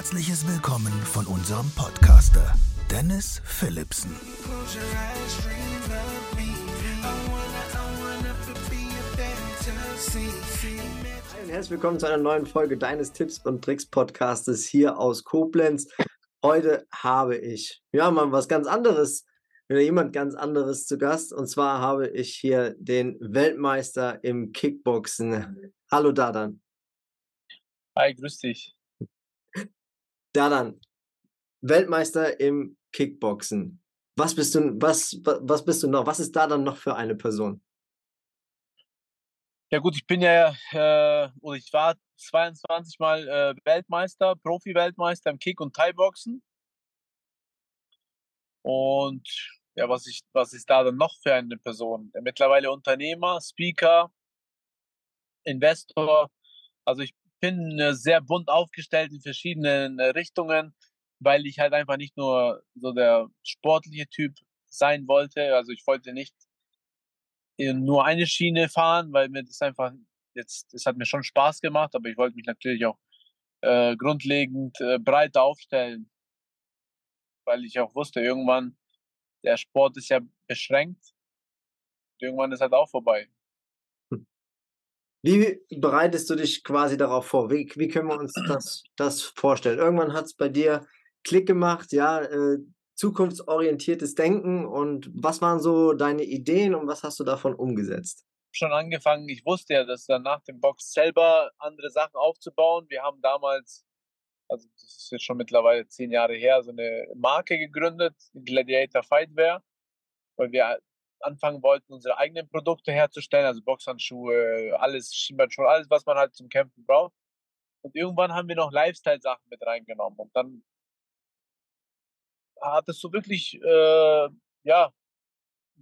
herzliches Willkommen von unserem Podcaster Dennis Philipsen. Hi und herzlich willkommen zu einer neuen Folge deines Tipps und Tricks Podcastes hier aus Koblenz. Heute habe ich ja mal was ganz anderes, wieder jemand ganz anderes zu Gast. Und zwar habe ich hier den Weltmeister im Kickboxen. Hallo Dadan. Hi, grüß dich. Dadan, Weltmeister im Kickboxen. Was bist du, was, was bist du noch? Was ist Dadan noch für eine Person? Ja gut, ich bin ja, äh, oder ich war 22 Mal äh, Weltmeister, Profi-Weltmeister im Kick- und Thai-Boxen. Und ja, was, ich, was ist da dann noch für eine Person? Mittlerweile Unternehmer, Speaker, Investor. Also ich bin sehr bunt aufgestellt in verschiedenen äh, Richtungen, weil ich halt einfach nicht nur so der sportliche Typ sein wollte. Also ich wollte nicht nur eine Schiene fahren, weil mir das einfach jetzt, es hat mir schon Spaß gemacht, aber ich wollte mich natürlich auch äh, grundlegend äh, breit aufstellen, weil ich auch wusste, irgendwann, der Sport ist ja beschränkt, irgendwann ist halt auch vorbei. Wie bereitest du dich quasi darauf vor? Wie, wie können wir uns das, das vorstellen? Irgendwann hat es bei dir Klick gemacht, ja, äh, zukunftsorientiertes Denken und was waren so deine Ideen und was hast du davon umgesetzt? Schon angefangen, ich wusste ja, dass dann nach dem Box selber andere Sachen aufzubauen. Wir haben damals, also das ist jetzt schon mittlerweile zehn Jahre her, so eine Marke gegründet, Gladiator Fightwear, weil wir anfangen wollten, unsere eigenen Produkte herzustellen, also Boxhandschuhe, alles, Schienbeinschuhe, alles, was man halt zum Kämpfen braucht. Und irgendwann haben wir noch Lifestyle-Sachen mit reingenommen. Und dann hat es so wirklich, äh, ja,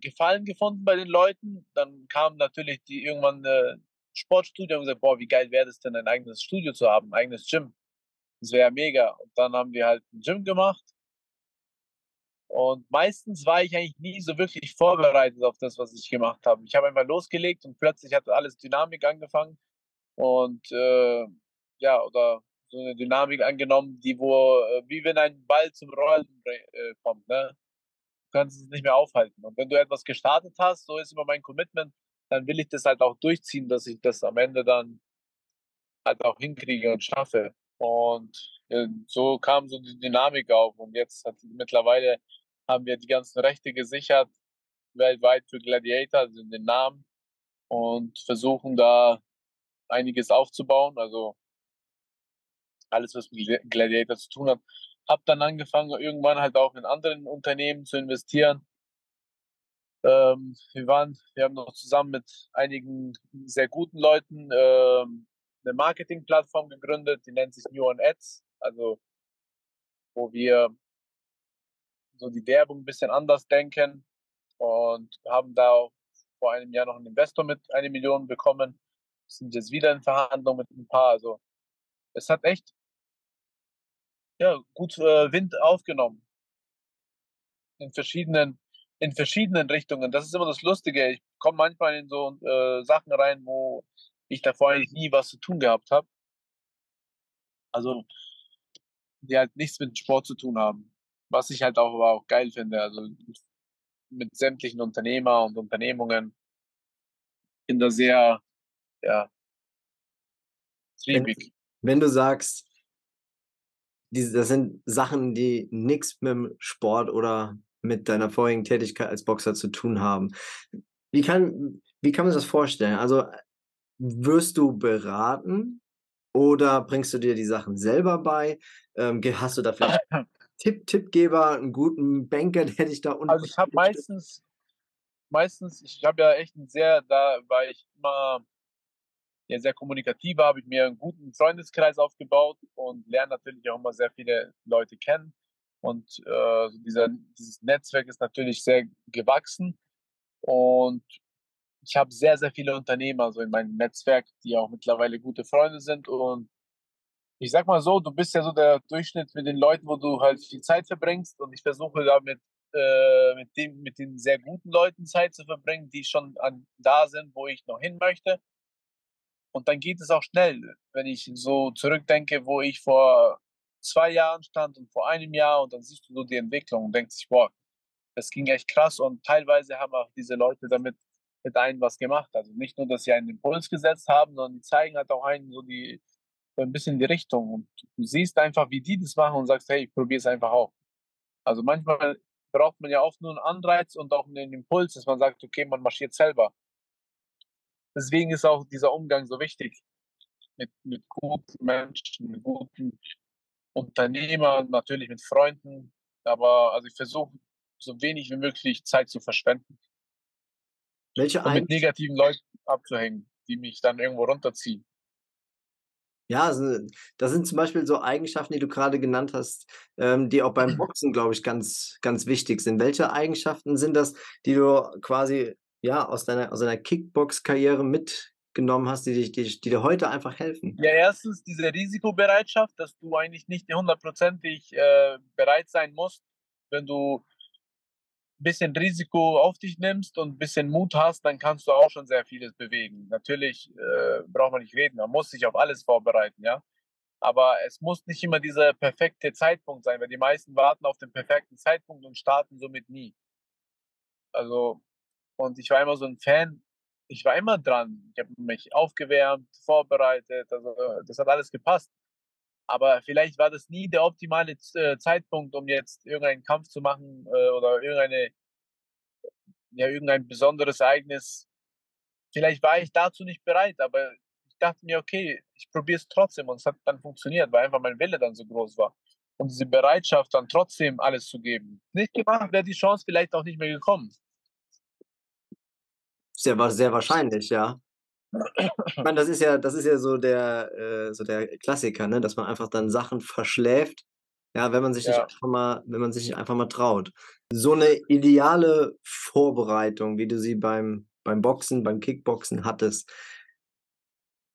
Gefallen gefunden bei den Leuten. Dann kam natürlich die irgendwann äh, Sportstudio und gesagt, boah, wie geil wäre das denn, ein eigenes Studio zu haben, ein eigenes Gym. Das wäre mega. Und dann haben wir halt ein Gym gemacht und meistens war ich eigentlich nie so wirklich vorbereitet auf das, was ich gemacht habe. Ich habe einfach losgelegt und plötzlich hat alles Dynamik angefangen. Und äh, ja, oder so eine Dynamik angenommen, die wo, äh, wie wenn ein Ball zum Rollen äh, kommt, ne? Du kannst es nicht mehr aufhalten. Und wenn du etwas gestartet hast, so ist immer mein Commitment, dann will ich das halt auch durchziehen, dass ich das am Ende dann halt auch hinkriege und schaffe. Und äh, so kam so die Dynamik auf. Und jetzt hat mittlerweile haben wir die ganzen Rechte gesichert, weltweit für Gladiator, also den Namen, und versuchen da einiges aufzubauen. Also alles, was mit Gladiator zu tun hat. Hab dann angefangen, irgendwann halt auch in anderen Unternehmen zu investieren. Ähm, wir waren, wir haben noch zusammen mit einigen sehr guten Leuten ähm, eine Marketingplattform gegründet, die nennt sich New On Ads, also wo wir so die Werbung ein bisschen anders denken und haben da auch vor einem Jahr noch einen Investor mit eine Million bekommen. Sind jetzt wieder in Verhandlungen mit ein paar. Also es hat echt ja, gut äh, Wind aufgenommen. In verschiedenen, in verschiedenen Richtungen. Das ist immer das Lustige. Ich komme manchmal in so äh, Sachen rein, wo ich davor eigentlich nie was zu tun gehabt habe. Also, die halt nichts mit Sport zu tun haben was ich halt auch, aber auch geil finde. Also mit sämtlichen Unternehmer und Unternehmungen bin da sehr, ja, triebig. Wenn, wenn du sagst, die, das sind Sachen, die nichts mit dem Sport oder mit deiner vorigen Tätigkeit als Boxer zu tun haben. Wie kann, wie kann man sich das vorstellen? Also wirst du beraten oder bringst du dir die Sachen selber bei? Ähm, hast du da vielleicht Tipp, Tippgeber, einen guten Banker, der dich da unten. Also ich habe meistens, meistens, ich habe ja echt ein sehr, da war ich immer ja, sehr kommunikativ, habe ich mir einen guten Freundeskreis aufgebaut und lerne natürlich auch immer sehr viele Leute kennen. Und äh, dieser, dieses Netzwerk ist natürlich sehr gewachsen. Und ich habe sehr, sehr viele Unternehmer so in meinem Netzwerk, die auch mittlerweile gute Freunde sind. Und ich sag mal so, du bist ja so der Durchschnitt mit den Leuten, wo du halt viel Zeit verbringst und ich versuche damit äh, mit, dem, mit den sehr guten Leuten Zeit zu verbringen, die schon an, da sind, wo ich noch hin möchte. Und dann geht es auch schnell, wenn ich so zurückdenke, wo ich vor zwei Jahren stand und vor einem Jahr und dann siehst du so die Entwicklung und denkst sich, boah, das ging echt krass und teilweise haben auch diese Leute damit mit einem was gemacht. Also nicht nur, dass sie einen Impuls gesetzt haben, sondern die zeigen halt auch einen so die so ein bisschen die Richtung und du siehst einfach, wie die das machen und sagst, hey, ich probiere es einfach auch. Also manchmal braucht man ja oft nur einen Anreiz und auch einen Impuls, dass man sagt, okay, man marschiert selber. Deswegen ist auch dieser Umgang so wichtig mit, mit guten Menschen, mit guten Unternehmern, natürlich mit Freunden. Aber also ich versuche so wenig wie möglich Zeit zu verschwenden. Welche und mit negativen Leuten abzuhängen, die mich dann irgendwo runterziehen. Ja, also, das sind zum Beispiel so Eigenschaften, die du gerade genannt hast, ähm, die auch beim Boxen, glaube ich, ganz, ganz wichtig sind. Welche Eigenschaften sind das, die du quasi ja aus deiner, aus deiner Kickbox-Karriere mitgenommen hast, die, dich, die, die dir heute einfach helfen? Ja, erstens diese Risikobereitschaft, dass du eigentlich nicht hundertprozentig äh, bereit sein musst, wenn du bisschen Risiko auf dich nimmst und ein bisschen Mut hast, dann kannst du auch schon sehr vieles bewegen. Natürlich äh, braucht man nicht reden, man muss sich auf alles vorbereiten, ja. Aber es muss nicht immer dieser perfekte Zeitpunkt sein, weil die meisten warten auf den perfekten Zeitpunkt und starten somit nie. Also, und ich war immer so ein Fan, ich war immer dran. Ich habe mich aufgewärmt, vorbereitet, also das hat alles gepasst. Aber vielleicht war das nie der optimale äh, Zeitpunkt, um jetzt irgendeinen Kampf zu machen äh, oder irgendeine, ja, irgendein besonderes Ereignis. Vielleicht war ich dazu nicht bereit, aber ich dachte mir, okay, ich probiere es trotzdem und es hat dann funktioniert, weil einfach mein Wille dann so groß war. Und diese Bereitschaft, dann trotzdem alles zu geben. Nicht gemacht, wäre die Chance vielleicht auch nicht mehr gekommen. Sehr, sehr wahrscheinlich, ja. Ich meine, das ist ja, das ist ja so der, äh, so der Klassiker, ne? dass man einfach dann Sachen verschläft, ja, wenn man sich nicht Ja. einfach mal, wenn man sich nicht einfach mal traut. So eine ideale Vorbereitung, wie du sie beim, beim Boxen, beim Kickboxen hattest.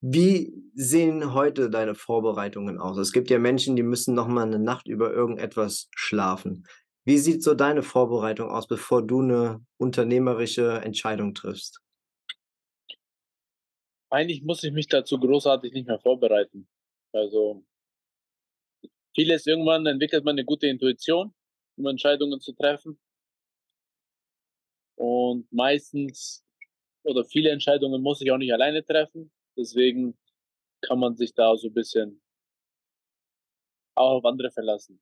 Wie sehen heute deine Vorbereitungen aus? Es gibt ja Menschen, die müssen noch mal eine Nacht über irgendetwas schlafen. Wie sieht so deine Vorbereitung aus, bevor du eine unternehmerische Entscheidung triffst? Eigentlich muss ich mich dazu großartig nicht mehr vorbereiten. Also vieles irgendwann entwickelt man eine gute Intuition, um Entscheidungen zu treffen. Und meistens oder viele Entscheidungen muss ich auch nicht alleine treffen. Deswegen kann man sich da so ein bisschen auch auf andere verlassen.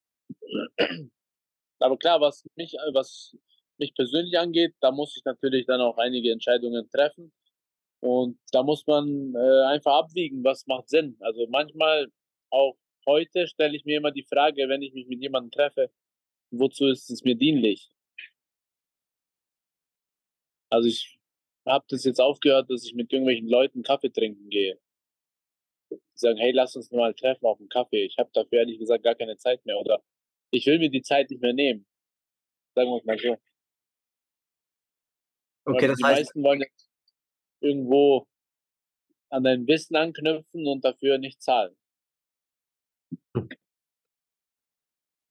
Aber klar, was mich, was mich persönlich angeht, da muss ich natürlich dann auch einige Entscheidungen treffen. Und da muss man äh, einfach abwiegen, was macht Sinn. Also manchmal, auch heute, stelle ich mir immer die Frage, wenn ich mich mit jemandem treffe, wozu ist es mir dienlich? Also ich habe das jetzt aufgehört, dass ich mit irgendwelchen Leuten Kaffee trinken gehe. Die sagen, hey, lass uns mal treffen auf einen Kaffee. Ich habe dafür ehrlich gesagt gar keine Zeit mehr. Oder ich will mir die Zeit nicht mehr nehmen. Sagen wir es mal so. Okay, Weil das die heißt, meisten wollen irgendwo an dein Wissen anknüpfen und dafür nicht zahlen.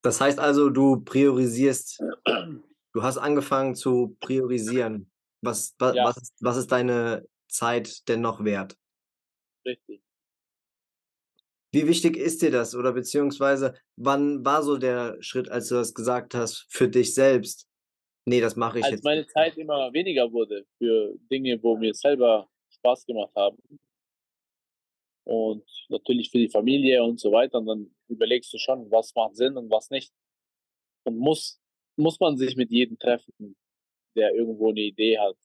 das heißt also, du priorisierst, du hast angefangen zu priorisieren. Was, wa, Ja. was, ist, was ist deine Zeit denn noch wert? Richtig. Wie wichtig ist dir das? Oder beziehungsweise, wann war so der Schritt, als du das gesagt hast, für dich selbst? Nee, das mache ich Als jetzt meine nicht. Zeit immer weniger wurde für Dinge, wo mir selber Spaß gemacht haben. Und natürlich für die Familie und so weiter. Und dann überlegst du schon, was macht Sinn und was nicht. Und muss, muss man sich mit jedem treffen, der irgendwo eine Idee hat.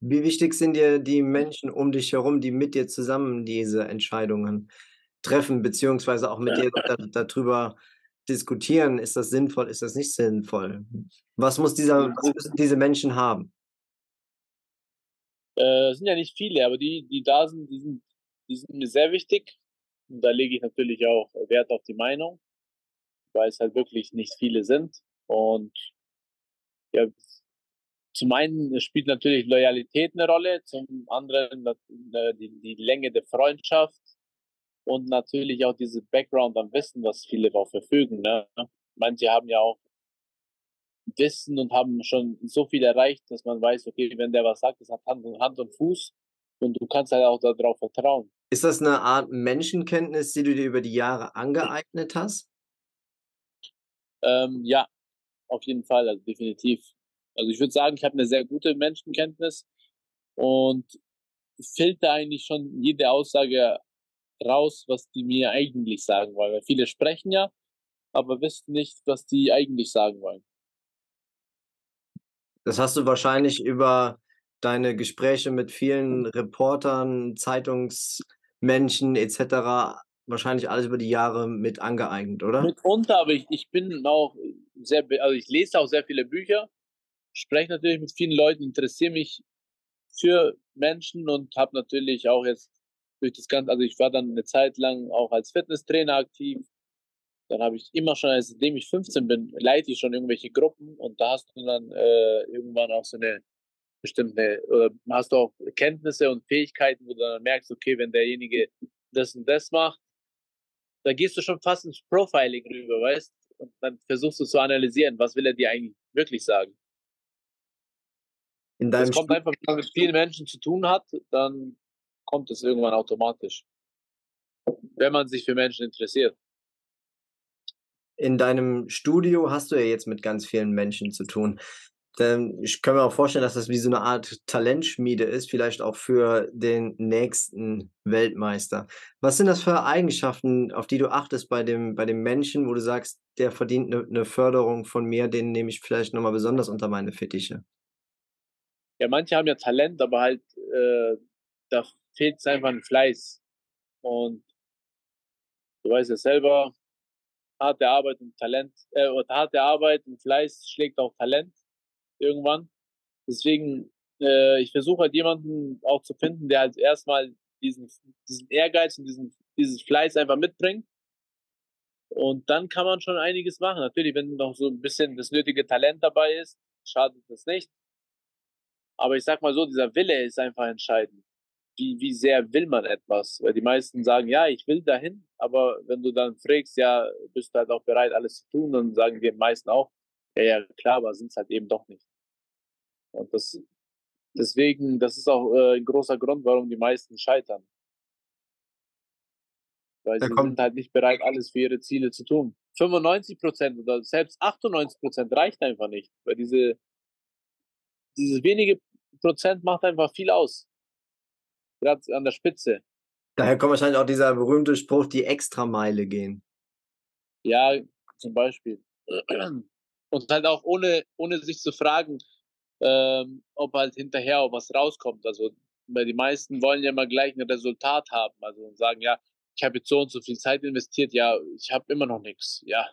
Wie wichtig sind dir die Menschen um dich herum, die mit dir zusammen diese Entscheidungen treffen, beziehungsweise auch mit dir da, darüber diskutieren? Ist das sinnvoll, ist das nicht sinnvoll? Was muss dieser, was müssen diese Menschen haben? Äh, es sind ja nicht viele, aber die, die da sind, die sind, die sind mir sehr wichtig. Und da lege ich natürlich auch Wert auf die Meinung, weil es halt wirklich nicht viele sind. Und ja, zum einen spielt natürlich Loyalität eine Rolle, zum anderen äh, die, die Länge der Freundschaft und natürlich auch diese Background am Wissen, was viele auch verfügen. Ne? Manche haben ja auch Wissen und haben schon so viel erreicht, dass man weiß, okay, wenn der was sagt, das hat Hand und, Hand und Fuß und du kannst halt auch darauf vertrauen. Ist das eine Art Menschenkenntnis, die du dir über die Jahre angeeignet hast? Ähm, ja, auf jeden Fall, also definitiv. Also ich würde sagen, ich habe eine sehr gute Menschenkenntnis und filter eigentlich schon jede Aussage raus, was die mir eigentlich sagen wollen. Weil viele sprechen ja, aber wissen nicht, was die eigentlich sagen wollen. Das hast du wahrscheinlich über deine Gespräche mit vielen Reportern, Zeitungsmenschen etc. wahrscheinlich alles über die Jahre mit angeeignet, oder? Mitunter, aber ich, ich bin auch sehr, also ich lese auch sehr viele Bücher, spreche natürlich mit vielen Leuten, interessiere mich für Menschen und habe natürlich auch jetzt durch das Ganze, also ich war dann eine Zeit lang auch als Fitnesstrainer aktiv. Dann habe ich immer schon, seitdem ich 15 bin, leite ich schon irgendwelche Gruppen und da hast du dann äh, irgendwann auch so eine bestimmte, oder hast du auch Kenntnisse und Fähigkeiten, wo du dann merkst, okay, wenn derjenige das und das macht, da gehst du schon fast ins Profiling rüber, weißt Und dann versuchst du zu analysieren, was will er dir eigentlich wirklich sagen. In deinem das kommt einfach, wenn man mit vielen Menschen zu tun hat, dann kommt es irgendwann automatisch. Wenn man sich für Menschen interessiert. In deinem Studio hast du ja jetzt mit ganz vielen Menschen zu tun. Ich kann mir auch vorstellen, dass das wie so eine Art Talentschmiede ist, vielleicht auch für den nächsten Weltmeister. Was sind das für Eigenschaften, auf die du achtest bei dem, bei dem Menschen, wo du sagst, der verdient eine, eine Förderung von mir, den nehme ich vielleicht nochmal besonders unter meine Fittiche? Ja, manche haben ja Talent, aber halt, äh, da fehlt es einfach an Fleiß. Und du weißt ja selber, harte Arbeit und Talent, äh, harte Arbeit und Fleiß schlägt auch Talent irgendwann. Deswegen, äh, ich versuche halt jemanden auch zu finden, der halt erstmal diesen, diesen Ehrgeiz und diesen, dieses Fleiß einfach mitbringt. Und dann kann man schon einiges machen. Natürlich, wenn noch so ein bisschen das nötige Talent dabei ist, schadet das nicht. Aber ich sag mal so, dieser Wille ist einfach entscheidend. Wie, wie sehr will man etwas? Weil die meisten sagen, ja, ich will dahin, aber wenn du dann fragst, ja, bist du halt auch bereit, alles zu tun, dann sagen die meisten auch, ja, ja, klar, aber sind es halt eben doch nicht. Und das, deswegen, das ist auch äh, ein großer Grund, warum die meisten scheitern. Weil da sie sind halt nicht bereit, alles für ihre Ziele zu tun. 95 Prozent oder selbst 98 Prozent reicht einfach nicht, weil diese, diese wenige Prozent macht einfach viel aus. Gerade an der Spitze. Daher kommt wahrscheinlich auch dieser berühmte Spruch, die Extrameile gehen. Ja, zum Beispiel. Und halt auch ohne, ohne sich zu fragen, ähm, ob halt hinterher auch was rauskommt. Also weil die meisten wollen ja immer gleich ein Resultat haben. Also sagen, ja, ich habe jetzt so und so viel Zeit investiert, ja, ich habe immer noch nichts. Ja,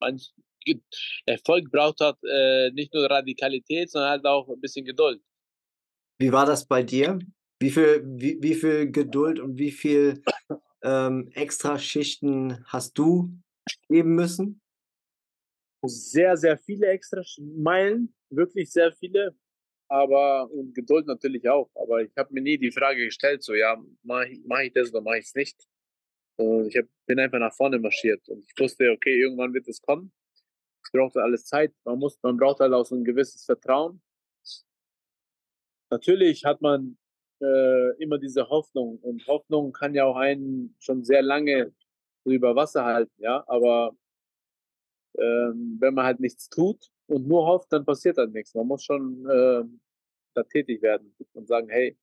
manch Erfolg braucht halt äh, nicht nur Radikalität, sondern halt auch ein bisschen Geduld. Wie war das bei dir? Wie viel, wie, wie viel Geduld und wie viel ähm, extra Schichten hast du geben müssen? Sehr, sehr viele extra Meilen, wirklich sehr viele. Aber und Geduld natürlich auch. Aber ich habe mir nie die Frage gestellt, so ja, mache ich, mach ich das oder mache ich es nicht. Und ich hab, bin einfach nach vorne marschiert und ich wusste, okay, irgendwann wird es kommen. Es braucht alles Zeit. Man muss, man braucht halt auch so ein gewisses Vertrauen natürlich hat man äh, immer diese Hoffnung und Hoffnung kann ja auch einen schon sehr lange über Wasser halten, ja, aber ähm, wenn man halt nichts tut und nur hofft, dann passiert halt nichts. Man muss schon äh, da tätig werden und sagen, hey,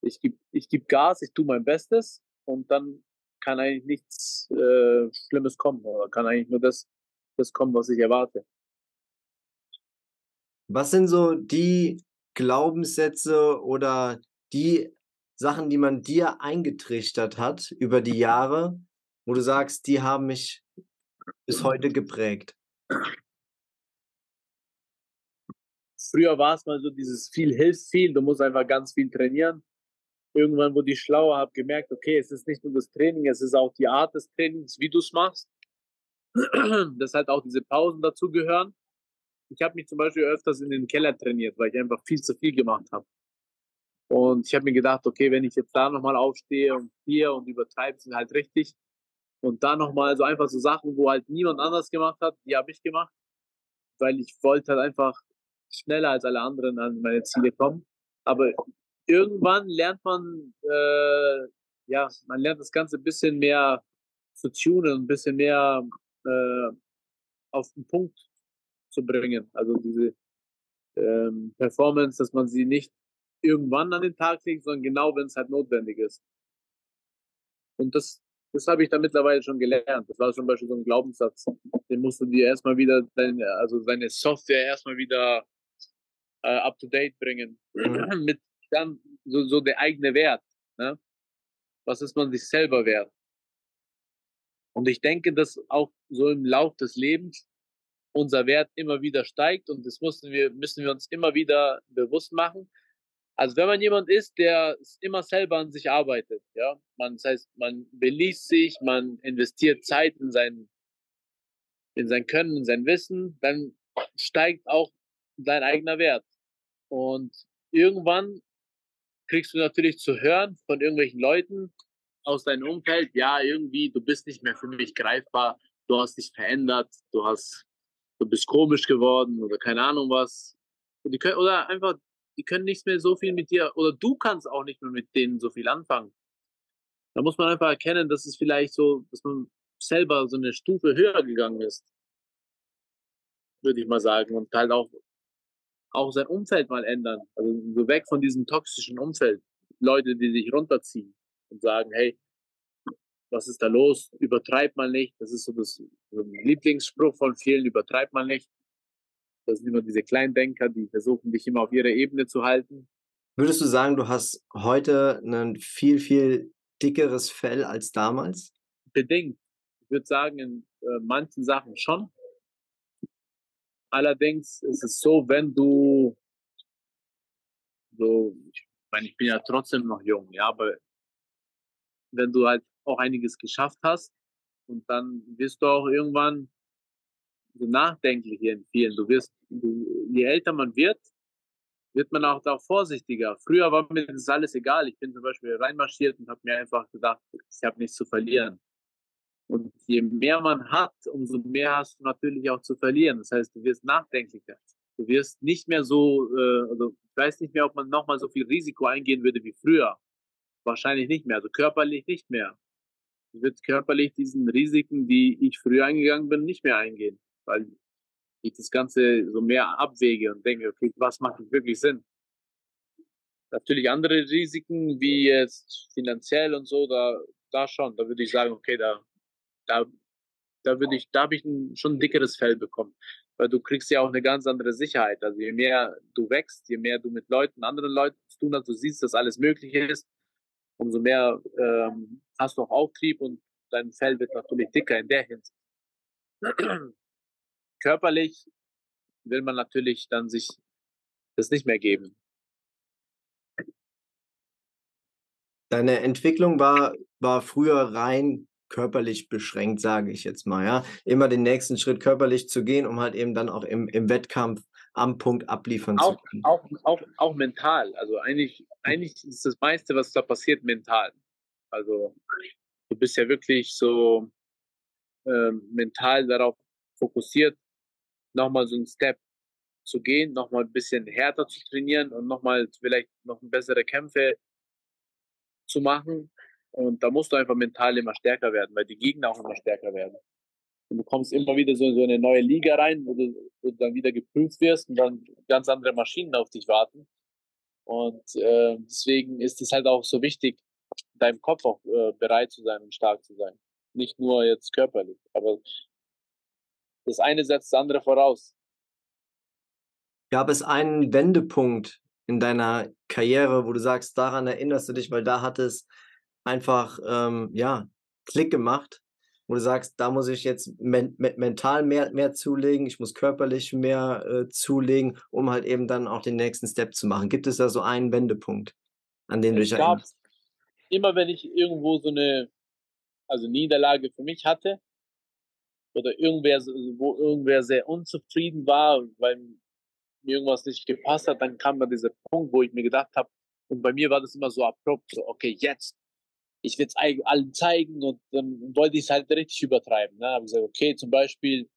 ich gebe ich geb Gas, ich tue mein Bestes und dann kann eigentlich nichts äh, Schlimmes kommen oder kann eigentlich nur das, das kommen, was ich erwarte. Was sind so die Glaubenssätze oder die Sachen, die man dir eingetrichtert hat über die Jahre, wo du sagst, die haben mich bis heute geprägt? Früher war es mal so dieses viel hilft viel, du musst einfach ganz viel trainieren. Irgendwann wurde ich schlauer, habe gemerkt, okay, es ist nicht nur das Training, es ist auch die Art des Trainings, wie du es machst. Dass halt auch diese Pausen dazu gehören. Ich habe mich zum Beispiel öfters in den Keller trainiert, weil ich einfach viel zu viel gemacht habe. Und ich habe mir gedacht, okay, wenn ich jetzt da nochmal aufstehe und hier und übertreibe, sind halt richtig. Und da nochmal so einfach so Sachen, wo halt niemand anders gemacht hat, die habe ich gemacht, weil ich wollte halt einfach schneller als alle anderen an meine Ziele kommen. Aber irgendwann lernt man äh, ja, man lernt das Ganze ein bisschen mehr zu tunen, ein bisschen mehr äh, auf den Punkt zu bringen. Also diese ähm, Performance, dass man sie nicht irgendwann an den Tag legt, sondern genau, wenn es halt notwendig ist. Und das, das habe ich da mittlerweile schon gelernt. Das war zum Beispiel so ein Glaubenssatz. Den musst du dir erstmal wieder, deine, also deine Software erstmal wieder äh, up to date bringen. Mhm. Mit dann so, so der eigene Wert. Ne? Was ist man sich selber wert? Und ich denke, dass auch so im Lauf des Lebens unser Wert immer wieder steigt und das müssen wir, müssen wir uns immer wieder bewusst machen. Also wenn man jemand ist, der immer selber an sich arbeitet, ja, man, das heißt, man beließt sich, man investiert Zeit in sein, in sein Können, in sein Wissen, dann steigt auch dein eigener Wert. Und irgendwann kriegst du natürlich zu hören von irgendwelchen Leuten aus deinem Umfeld, ja, irgendwie, du bist nicht mehr für mich greifbar, du hast dich verändert, du hast, du bist komisch geworden oder keine Ahnung was. Können, oder einfach, die können nicht mehr so viel mit dir, oder du kannst auch nicht mehr mit denen so viel anfangen. Da muss man einfach erkennen, dass es vielleicht so, dass man selber so eine Stufe höher gegangen ist. Würde ich mal sagen. Und halt auch auch sein Umfeld mal ändern. Also so weg von diesem toxischen Umfeld. Leute, die sich runterziehen und sagen, hey, was ist da los? Übertreibt man nicht. Das ist so das so ein Lieblingsspruch von vielen, übertreibt man nicht. Das sind immer diese Kleindenker, die versuchen, dich immer auf ihrer Ebene zu halten. Würdest du sagen, du hast heute ein viel, viel dickeres Fell als damals? Bedingt. Ich würde sagen, in äh, manchen Sachen schon. Allerdings ist es so, wenn du so, ich meine, ich bin ja trotzdem noch jung, ja, aber wenn du halt auch einiges geschafft hast und dann wirst du auch irgendwann so nachdenklich in vielen. Du wirst, du, je älter man wird, wird man auch da vorsichtiger. Früher war mir das alles egal. Ich bin zum Beispiel reinmarschiert und habe mir einfach gedacht, ich habe nichts zu verlieren. Und je mehr man hat, umso mehr hast du natürlich auch zu verlieren. Das heißt, du wirst nachdenklicher. Du wirst nicht mehr so, äh, also ich weiß nicht mehr, ob man nochmal so viel Risiko eingehen würde wie früher. Wahrscheinlich nicht mehr, also körperlich nicht mehr. Ich würde körperlich diesen Risiken, die ich früher eingegangen bin, nicht mehr eingehen, weil ich das Ganze so mehr abwäge und denke, okay, was macht wirklich Sinn? Natürlich andere Risiken, wie jetzt finanziell und so, da, da schon, da würde ich sagen, okay, da da, da würde ich, da habe ich ein, schon ein dickeres Fell bekommen. Weil du kriegst ja auch eine ganz andere Sicherheit. Also je mehr du wächst, je mehr du mit Leuten, anderen Leuten zu tun hast, du siehst, dass alles möglich ist, umso mehr ähm, hast du auch Auftrieb und dein Fell wird natürlich dicker in der Hinsicht. Körperlich will man natürlich dann sich das nicht mehr geben. Deine Entwicklung war, war früher rein körperlich beschränkt, sage ich jetzt mal, ja. Immer den nächsten Schritt körperlich zu gehen, um halt eben dann auch im, im Wettkampf am Punkt abliefern auch, zu können. Auch, auch, auch mental. Also eigentlich, eigentlich ist das meiste, was da passiert, mental. Also du bist ja wirklich so äh, mental darauf fokussiert, nochmal so einen Step zu gehen, nochmal ein bisschen härter zu trainieren und nochmal vielleicht noch bessere Kämpfe zu machen und da musst du einfach mental immer stärker werden, weil die Gegner auch immer stärker werden. Und du kommst immer wieder so in so eine neue Liga rein, wo du, wo du dann wieder geprüft wirst und dann ganz andere Maschinen auf dich warten. Und äh, deswegen ist es halt auch so wichtig, deinem Kopf auch äh, bereit zu sein und stark zu sein. Nicht nur jetzt körperlich, aber das eine setzt das andere voraus. Gab es einen Wendepunkt in deiner Karriere, wo du sagst, daran erinnerst du dich, weil da hat es einfach, ähm, ja, Klick gemacht, wo du sagst, da muss ich jetzt men mental mehr, mehr zulegen, ich muss körperlich mehr äh, zulegen, um halt eben dann auch den nächsten Step zu machen. Gibt es da so einen Wendepunkt, an den du dich erinnerst? Immer wenn ich irgendwo so eine also Niederlage für mich hatte oder irgendwer, wo irgendwer sehr unzufrieden war, weil mir irgendwas nicht gepasst hat, dann kam da dieser Punkt, wo ich mir gedacht habe, und bei mir war das immer so abrupt, so, okay, jetzt, ich will es allen zeigen und dann wollte ich es halt richtig übertreiben. Ne? Habe gesagt, okay, zum Beispiel,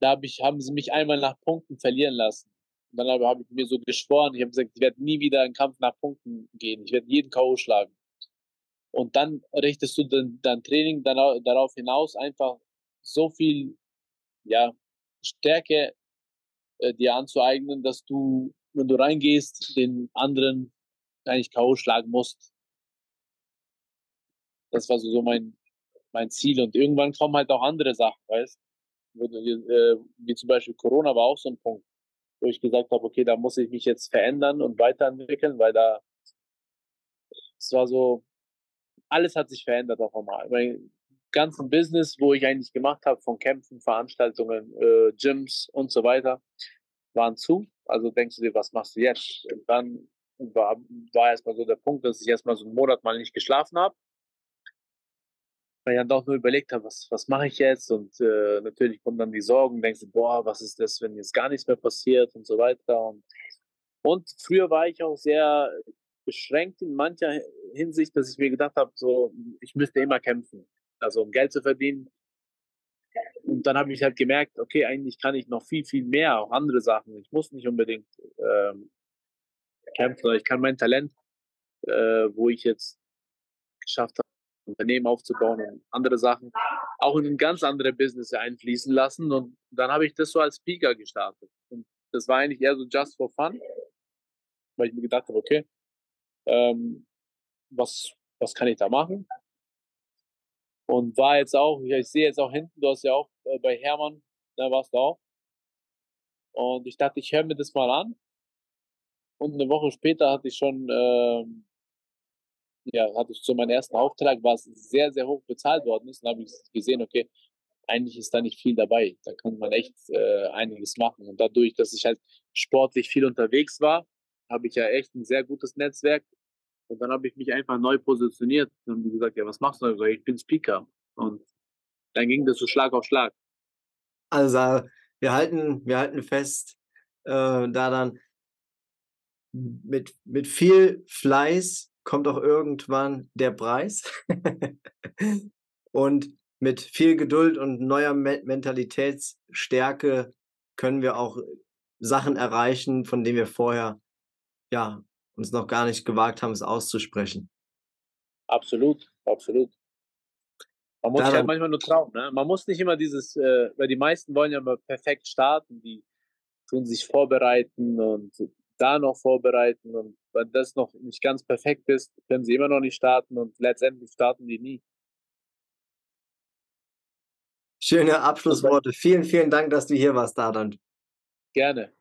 da hab ich, haben sie mich einmal nach Punkten verlieren lassen. Und dann habe hab ich mir so geschworen, ich habe gesagt, ich werde nie wieder einen Kampf nach Punkten gehen. Ich werde jeden K.O. schlagen. Und dann richtest du dein, dein Training dann, darauf hinaus, einfach so viel ja, Stärke äh, dir anzueignen, dass du, wenn du reingehst, den anderen eigentlich K.O. schlagen musst. Das war so, mein, mein Ziel. Und irgendwann kommen halt auch andere Sachen, weißt du? Äh, wie zum Beispiel Corona war auch so ein Punkt, wo ich gesagt habe, okay, da muss ich mich jetzt verändern und weiterentwickeln, weil da es war so, alles hat sich verändert auf einmal. Ganzen Business, wo ich eigentlich gemacht habe, von Kämpfen, Veranstaltungen, äh, Gyms und so weiter, waren zu. Also denkst du dir, was machst du jetzt? Und dann war, war erstmal so der Punkt, dass ich erstmal so einen Monat mal nicht geschlafen habe. Weil ich dann doch nur überlegt habe, was, was mache ich jetzt? Und äh, natürlich kommen dann die Sorgen, denkst du, boah, was ist das, wenn jetzt gar nichts mehr passiert und so weiter. Und, und früher war ich auch sehr beschränkt in mancher Hinsicht, dass ich mir gedacht habe, so, ich müsste immer kämpfen, also um Geld zu verdienen. Und dann habe ich halt gemerkt, okay, eigentlich kann ich noch viel, viel mehr, auch andere Sachen. Ich muss nicht unbedingt ähm, kämpfen, ich kann mein Talent, äh, wo ich jetzt geschafft habe, Unternehmen aufzubauen und andere Sachen, auch in ganz andere Business einfließen lassen. Und dann habe ich das so als Speaker gestartet. Und das war eigentlich eher so just for fun, weil ich mir gedacht habe, okay, ähm, was, was kann ich da machen? Und war jetzt auch, ich sehe jetzt auch hinten, du hast ja auch äh, bei Hermann, da warst du auch. Und ich dachte, ich höre mir das mal an. Und eine Woche später hatte ich schon, ähm, ja, hatte ich so meinen ersten Auftrag, was sehr, sehr hoch bezahlt worden ist. Und habe ich gesehen, okay, eigentlich ist da nicht viel dabei. Da kann man echt äh, einiges machen. Und dadurch, dass ich halt sportlich viel unterwegs war, habe ich ja echt ein sehr gutes Netzwerk. Und dann habe ich mich einfach neu positioniert und gesagt, ja, was machst du? Ich bin Speaker. Und dann ging das so Schlag auf Schlag. Also wir halten, wir halten fest, äh, da dann mit, mit viel Fleiß kommt auch irgendwann der Preis. und mit viel Geduld und neuer Mentalitätsstärke können wir auch Sachen erreichen, von denen wir vorher ja, uns noch gar nicht gewagt haben, es auszusprechen. Absolut, absolut. Man muss sich halt manchmal nur trauen. Ne? Man muss nicht immer dieses, äh, weil die meisten wollen ja immer perfekt starten, die tun sich vorbereiten und da noch vorbereiten und wenn das noch nicht ganz perfekt ist, können sie immer noch nicht starten und letztendlich starten die nie. Schöne Abschlussworte. Vielen, vielen Dank, dass du hier warst, Dardan. Gerne.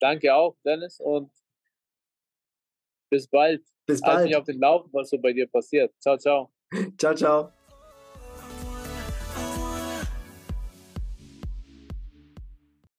Danke auch, Dennis, und bis bald. Bis bald. Halt mich auf den Laufen, was so bei dir passiert. Ciao, ciao. ciao, ciao.